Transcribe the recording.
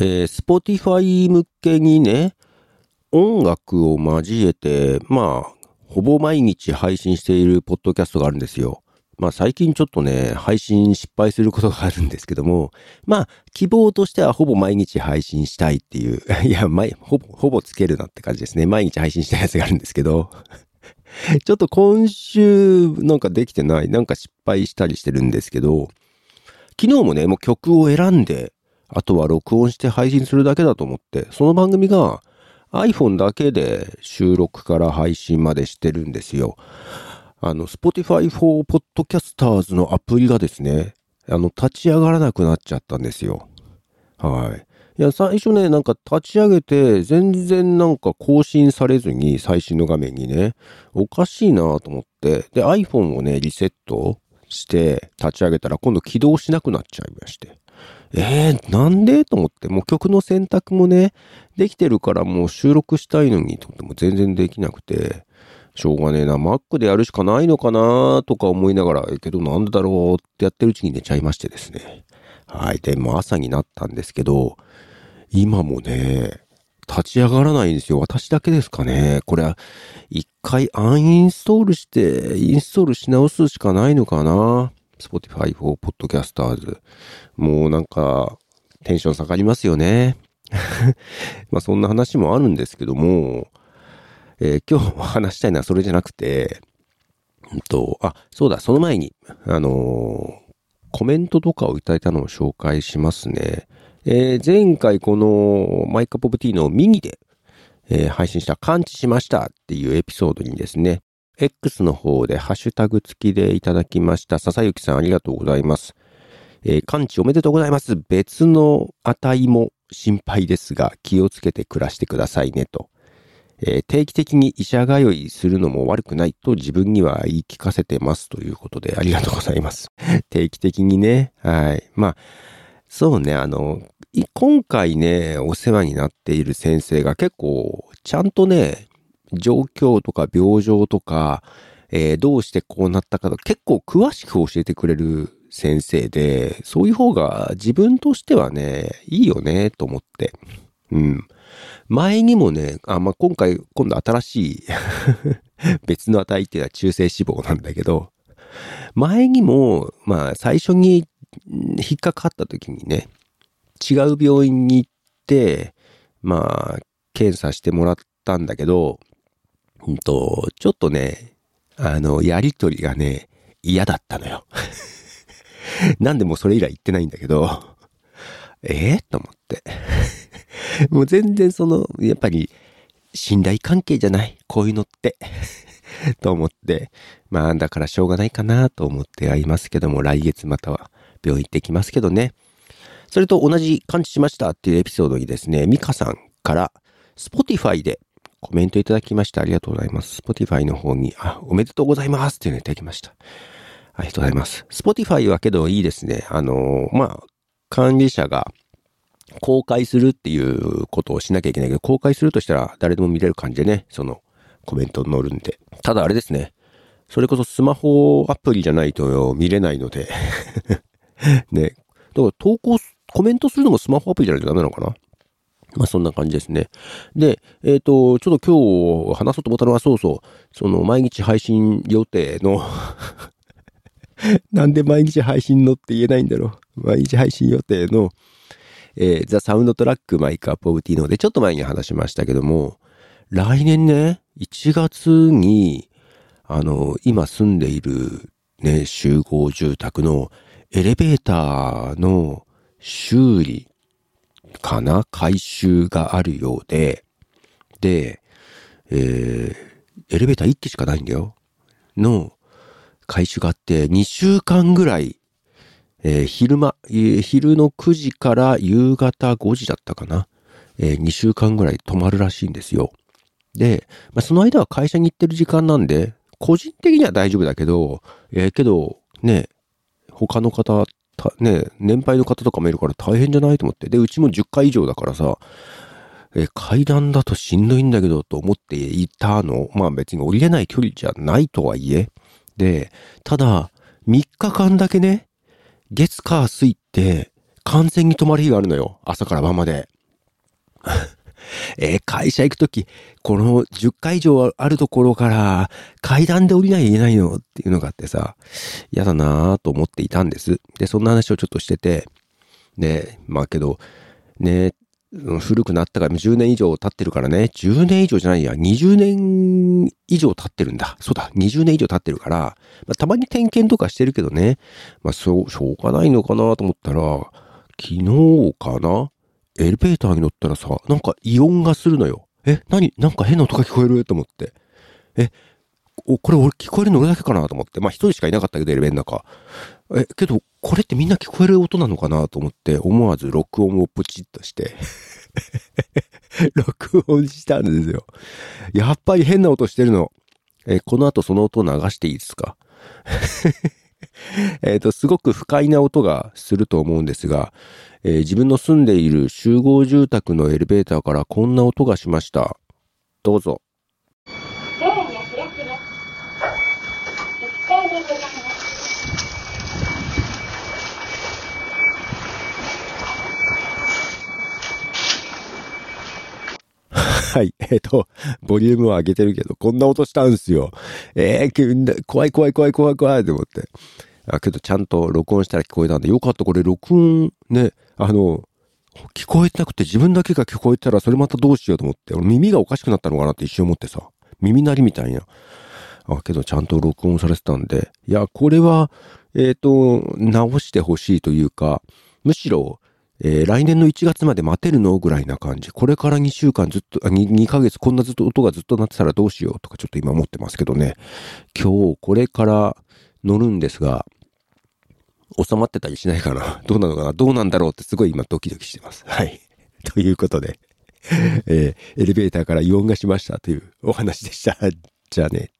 えー、Spotify 向けにね、音楽を交えて、まあ、ほぼ毎日配信しているポッドキャストがあるんですよ。まあ最近ちょっとね、配信失敗することがあるんですけども、まあ希望としてはほぼ毎日配信したいっていう、いや、まほぼ、ほぼつけるなって感じですね。毎日配信したやつがあるんですけど、ちょっと今週なんかできてない、なんか失敗したりしてるんですけど、昨日もね、もう曲を選んで、あとは録音して配信するだけだと思って、その番組が iPhone だけで収録から配信までしてるんですよ。あの、Spotify for Podcasters のアプリがですね、あの、立ち上がらなくなっちゃったんですよ。はい。いや、最初ね、なんか立ち上げて、全然なんか更新されずに、最新の画面にね、おかしいなと思って、で、iPhone をね、リセットして立ち上げたら、今度起動しなくなっちゃいまして。えー、なんで？と思って、もう曲の選択もね、できてるからもう収録したいのに、と思っても全然できなくて、しょうがねえな、Mac でやるしかないのかなとか思いながら、えけどなんでだろうってやってるうちに寝ちゃいましてですね。はい。で、も朝になったんですけど、今もね、立ち上がらないんですよ。私だけですかね。これは、一回アンインストールして、インストールし直すしかないのかな。Spotify for Podcasters。もうなんか、テンション下がりますよね。まあそんな話もあるんですけども、えー、今日話したいのはそれじゃなくて、うんと、あ、そうだ、その前に、あのー、コメントとかをいただいたのを紹介しますね。えー、前回このマイカポプティーのミニで、えー、配信した感知しましたっていうエピソードにですね、X の方でハッシュタグ付きでいただきました。笹幸さんありがとうございます。えー、感知おめでとうございます。別の値も心配ですが気をつけて暮らしてくださいねと。えー、定期的に医者通いするのも悪くないと自分には言い聞かせてますということでありがとうございます。定期的にね、はい。まあ、そうね、あの、今回ね、お世話になっている先生が結構、ちゃんとね、状況とか病状とか、えー、どうしてこうなったかと結構詳しく教えてくれる先生で、そういう方が自分としてはね、いいよね、と思って。うん。前にもね、あ、まあ、今回、今度新しい 別の値っていうのは中性脂肪なんだけど、前にも、まあ、最初に引っかかった時にね、違う病院に行って、まあ、検査してもらったんだけど、うんと、ちょっとね、あの、やりとりがね、嫌だったのよ。なんでもそれ以来言ってないんだけど、え えー、と思って。もう全然その、やっぱり、信頼関係じゃない。こういうのって。と思って。まあ、だからしょうがないかなと思ってはいますけども、来月または病院行ってきますけどね。それと同じ感知しましたっていうエピソードにですね、ミカさんから、Spotify でコメントいただきました。ありがとうございます。Spotify の方に、あ、おめでとうございますっていうのいただきました。ありがとうございます。Spotify はけどいいですね。あの、まあ、管理者が公開するっていうことをしなきゃいけないけど、公開するとしたら誰でも見れる感じでね、そのコメント載るんで。ただあれですね。それこそスマホアプリじゃないと見れないので ね。だから投稿、コメントするのもスマホアプリじゃないとダメなのかな？まあそんな感じですね。で、えっ、ー、と、ちょっと今日話そうと思ったのはそうそう、その毎日配信予定の なんで毎日配信のって言えないんだろう。毎日配信予定の、えー、ザ・サウンドトラックマイクアップオブティーノでちょっと前に話しましたけども、来年ね、1月に、あの、今住んでいるね、集合住宅のエレベーターの修理かな？改修があるようで、で、えー、エレベーター1機しかないんだよ。の改修があって、2週間ぐらいえー、昼間、えー、昼の9時から夕方5時だったかな。えー、2週間ぐらい泊まるらしいんですよ。で、まあ、その間は会社に行ってる時間なんで、個人的には大丈夫だけど、えー、けど、ね、他の方、ね、年配の方とかもいるから大変じゃないと思って。で、うちも10回以上だからさ、え、階段だとしんどいんだけどと思っていたの。まあ別に降りれない距離じゃないとはいえ。で、ただ、3日間だけね、月火水って完全に止まる日があるのよ。朝から晩まで。えー、会社行くとき、この10階以上あるところから階段で降りないといけないのっていうのがあってさ、嫌だなぁと思っていたんです。で、そんな話をちょっとしてて、で、まあけど、ね、古くなったから10年以上経ってるからね、10年以上じゃないや、20年以上経ってるんだ。そうだ、20年以上経ってるから、まあ、たまに点検とかしてるけどね、まあそう、しょうがないのかなと思ったら、昨日かなエレベーターに乗ったらさ、なんか異音がするのよ。え、何なんか変な音が聞こえる？と思って。え、お、これ俺聞こえるの俺だけかな？と思って。まあ一人しかいなかったけど、エレベーターの中。え、けど、これってみんな聞こえる音なのかな？と思って、思わず録音をプチッとして 録音したんですよ。やっぱり変な音してるの。え、この後その音を流していいですか？えっと、すごく不快な音がすると思うんですが、えー、自分の住んでいる集合住宅のエレベーターからこんな音がしました。どうぞ。はい。えっ、ー、と、ボリュームは上げてるけど、こんな音したんすよ。えー、怖い怖い怖い怖い怖いって思って。あ、けどちゃんと録音したら聞こえたんで、よかった。これ録音ね、あの、聞こえてなくて自分だけが聞こえたらそれまたどうしようと思って、俺耳がおかしくなったのかなって一瞬思ってさ、耳鳴りみたいな。あ、けどちゃんと録音されてたんで、いや、これは、えっ、ー、と、直してほしいというか、むしろ、えー、来年の1月まで待てるのぐらいな感じ。これから2週間ずっと、2, 2ヶ月こんなずっと音がずっと鳴ってたらどうしようとかちょっと今思ってますけどね。今日これから乗るんですが、収まってたりしないかな どうなのかなどうなんだろうってすごい今ドキドキしてます。はい。ということで、えー、エレベーターから異音がしましたというお話でした。じゃあね。